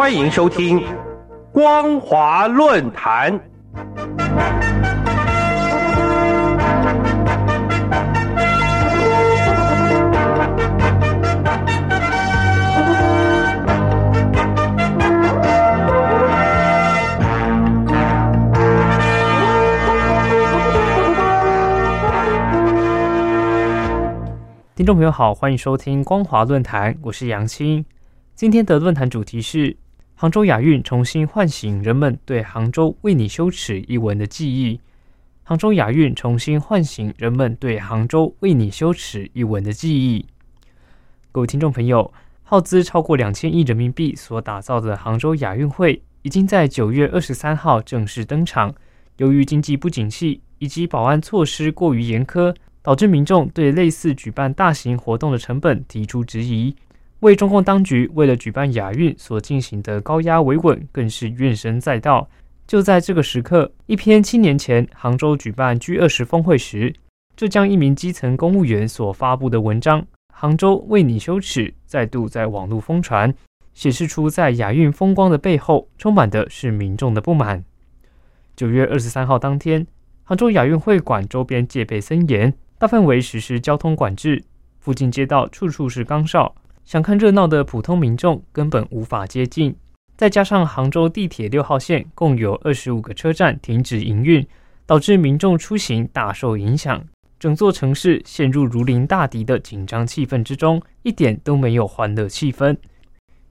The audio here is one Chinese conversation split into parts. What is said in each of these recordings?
欢迎收听光华论坛。听众朋友好，欢迎收听光华论坛，我是杨青。今天的论坛主题是杭州亚运重新唤醒人们对杭州为你羞耻一文的记忆。杭州亚运重新唤醒人们对杭州为你羞耻一文的记忆。各位听众朋友，耗资超过两千亿人民币所打造的杭州亚运会，已经在九月二十三号正式登场。由于经济不景气以及保安措施过于严苛，导致民众对类似举办大型活动的成本提出质疑。为中共当局为了举办亚运所进行的高压维稳，更是怨声载道。就在这个时刻，一篇七年前杭州举办 G 二十峰会时，浙江一名基层公务员所发布的文章《杭州为你羞耻》，再度在网络疯传，显示出在亚运风光的背后，充满的是民众的不满。九月二十三号当天，杭州亚运会馆周边戒备森严，大范围实施交通管制，附近街道处处是岗哨。想看热闹的普通民众根本无法接近，再加上杭州地铁六号线共有二十五个车站停止营运，导致民众出行大受影响，整座城市陷入如临大敌的紧张气氛之中，一点都没有欢乐气氛。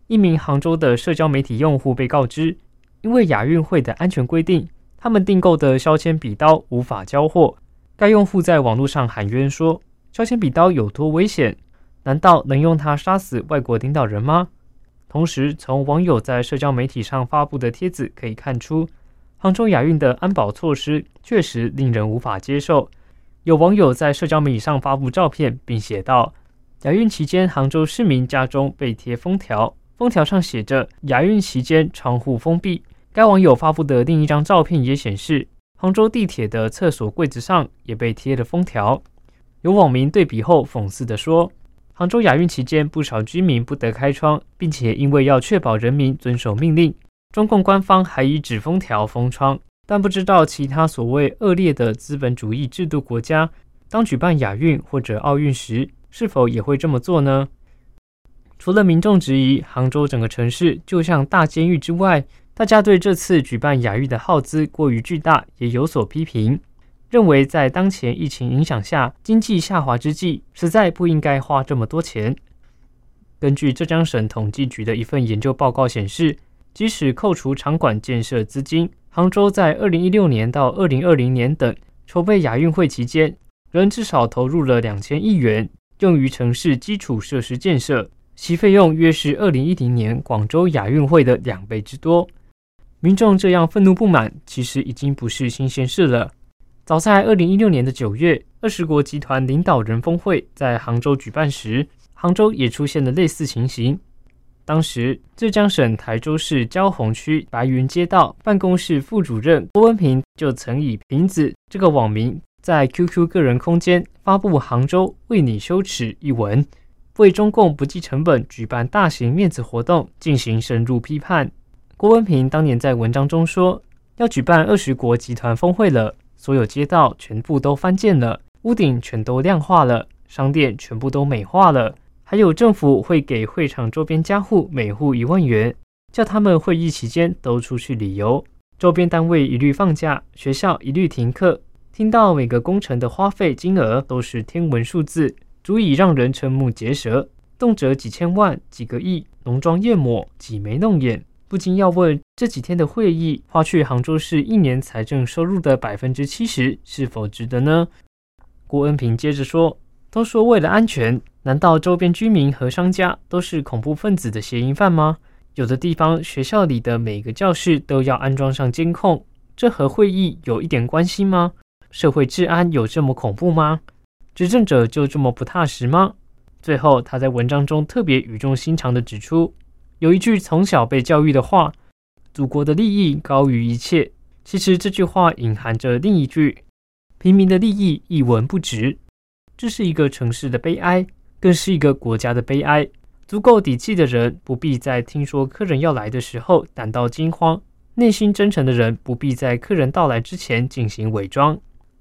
一名杭州的社交媒体用户被告知，因为亚运会的安全规定，他们订购的削铅笔刀无法交货。该用户在网络上喊冤说：“削铅笔刀有多危险？”难道能用它杀死外国领导人吗？同时，从网友在社交媒体上发布的帖子可以看出，杭州亚运的安保措施确实令人无法接受。有网友在社交媒体上发布照片，并写道：“亚运期间，杭州市民家中被贴封条，封条上写着‘亚运期间窗户封闭’。”该网友发布的另一张照片也显示，杭州地铁的厕所柜子上也被贴了封条。有网民对比后讽刺地说。杭州亚运期间，不少居民不得开窗，并且因为要确保人民遵守命令，中共官方还以纸封条封窗。但不知道其他所谓恶劣的资本主义制度国家，当举办亚运或者奥运时，是否也会这么做呢？除了民众质疑杭州整个城市就像大监狱之外，大家对这次举办亚运的耗资过于巨大也有所批评。认为在当前疫情影响下，经济下滑之际，实在不应该花这么多钱。根据浙江省统计局的一份研究报告显示，即使扣除场馆建设资金，杭州在二零一六年到二零二零年等筹备亚运会期间，仍至少投入了两千亿元用于城市基础设施建设，其费用约是二零一零年广州亚运会的两倍之多。民众这样愤怒不满，其实已经不是新鲜事了。早在二零一六年的九月，二十国集团领导人峰会在杭州举办时，杭州也出现了类似情形。当时，浙江省台州市交洪区白云街道办公室副主任郭文平就曾以“瓶子”这个网名，在 QQ 个人空间发布“杭州为你羞耻”一文，为中共不计成本举办大型面子活动进行深入批判。郭文平当年在文章中说：“要举办二十国集团峰会了。”所有街道全部都翻建了，屋顶全都亮化了，商店全部都美化了，还有政府会给会场周边家户每户一万元，叫他们会议期间都出去旅游，周边单位一律放假，学校一律停课。听到每个工程的花费金额都是天文数字，足以让人瞠目结舌，动辄几千万、几个亿，浓妆艳抹，挤眉弄眼。不禁要问：这几天的会议花去杭州市一年财政收入的百分之七十，是否值得呢？郭恩平接着说：“都说为了安全，难道周边居民和商家都是恐怖分子的嫌疑犯吗？有的地方学校里的每个教室都要安装上监控，这和会议有一点关系吗？社会治安有这么恐怖吗？执政者就这么不踏实吗？”最后，他在文章中特别语重心长地指出。有一句从小被教育的话：“祖国的利益高于一切。”其实这句话隐含着另一句：“平民的利益一文不值。”这是一个城市的悲哀，更是一个国家的悲哀。足够底气的人，不必在听说客人要来的时候感到惊慌；内心真诚的人，不必在客人到来之前进行伪装；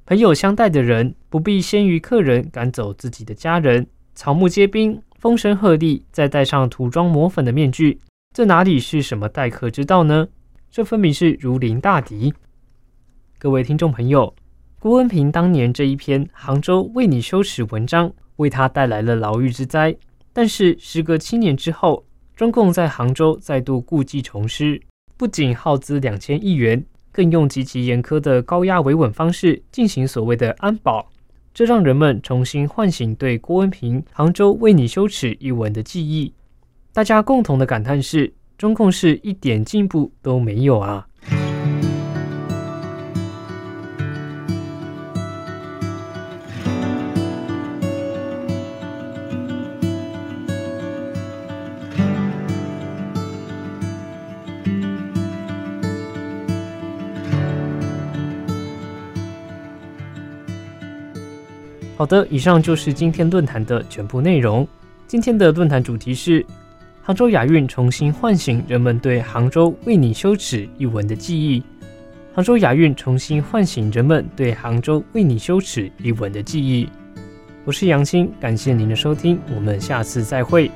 朋友相待的人，不必先于客人赶走自己的家人。草木皆兵，风声鹤唳，再戴上涂装抹粉的面具，这哪里是什么待客之道呢？这分明是如临大敌。各位听众朋友，郭文平当年这一篇《杭州为你羞耻》文章，为他带来了牢狱之灾。但是，时隔七年之后，中共在杭州再度故技重施，不仅耗资两千亿元，更用极其严苛的高压维稳方式进行所谓的安保，这让人们重新唤醒对郭文平《杭州为你羞耻》一文的记忆。大家共同的感叹是：中共是一点进步都没有啊！好的，以上就是今天论坛的全部内容。今天的论坛主题是杭州亚运重新唤醒人们对杭州为你羞耻一文的记忆。杭州亚运重新唤醒人们对杭州为你羞耻一文的记忆。我是杨青，感谢您的收听，我们下次再会。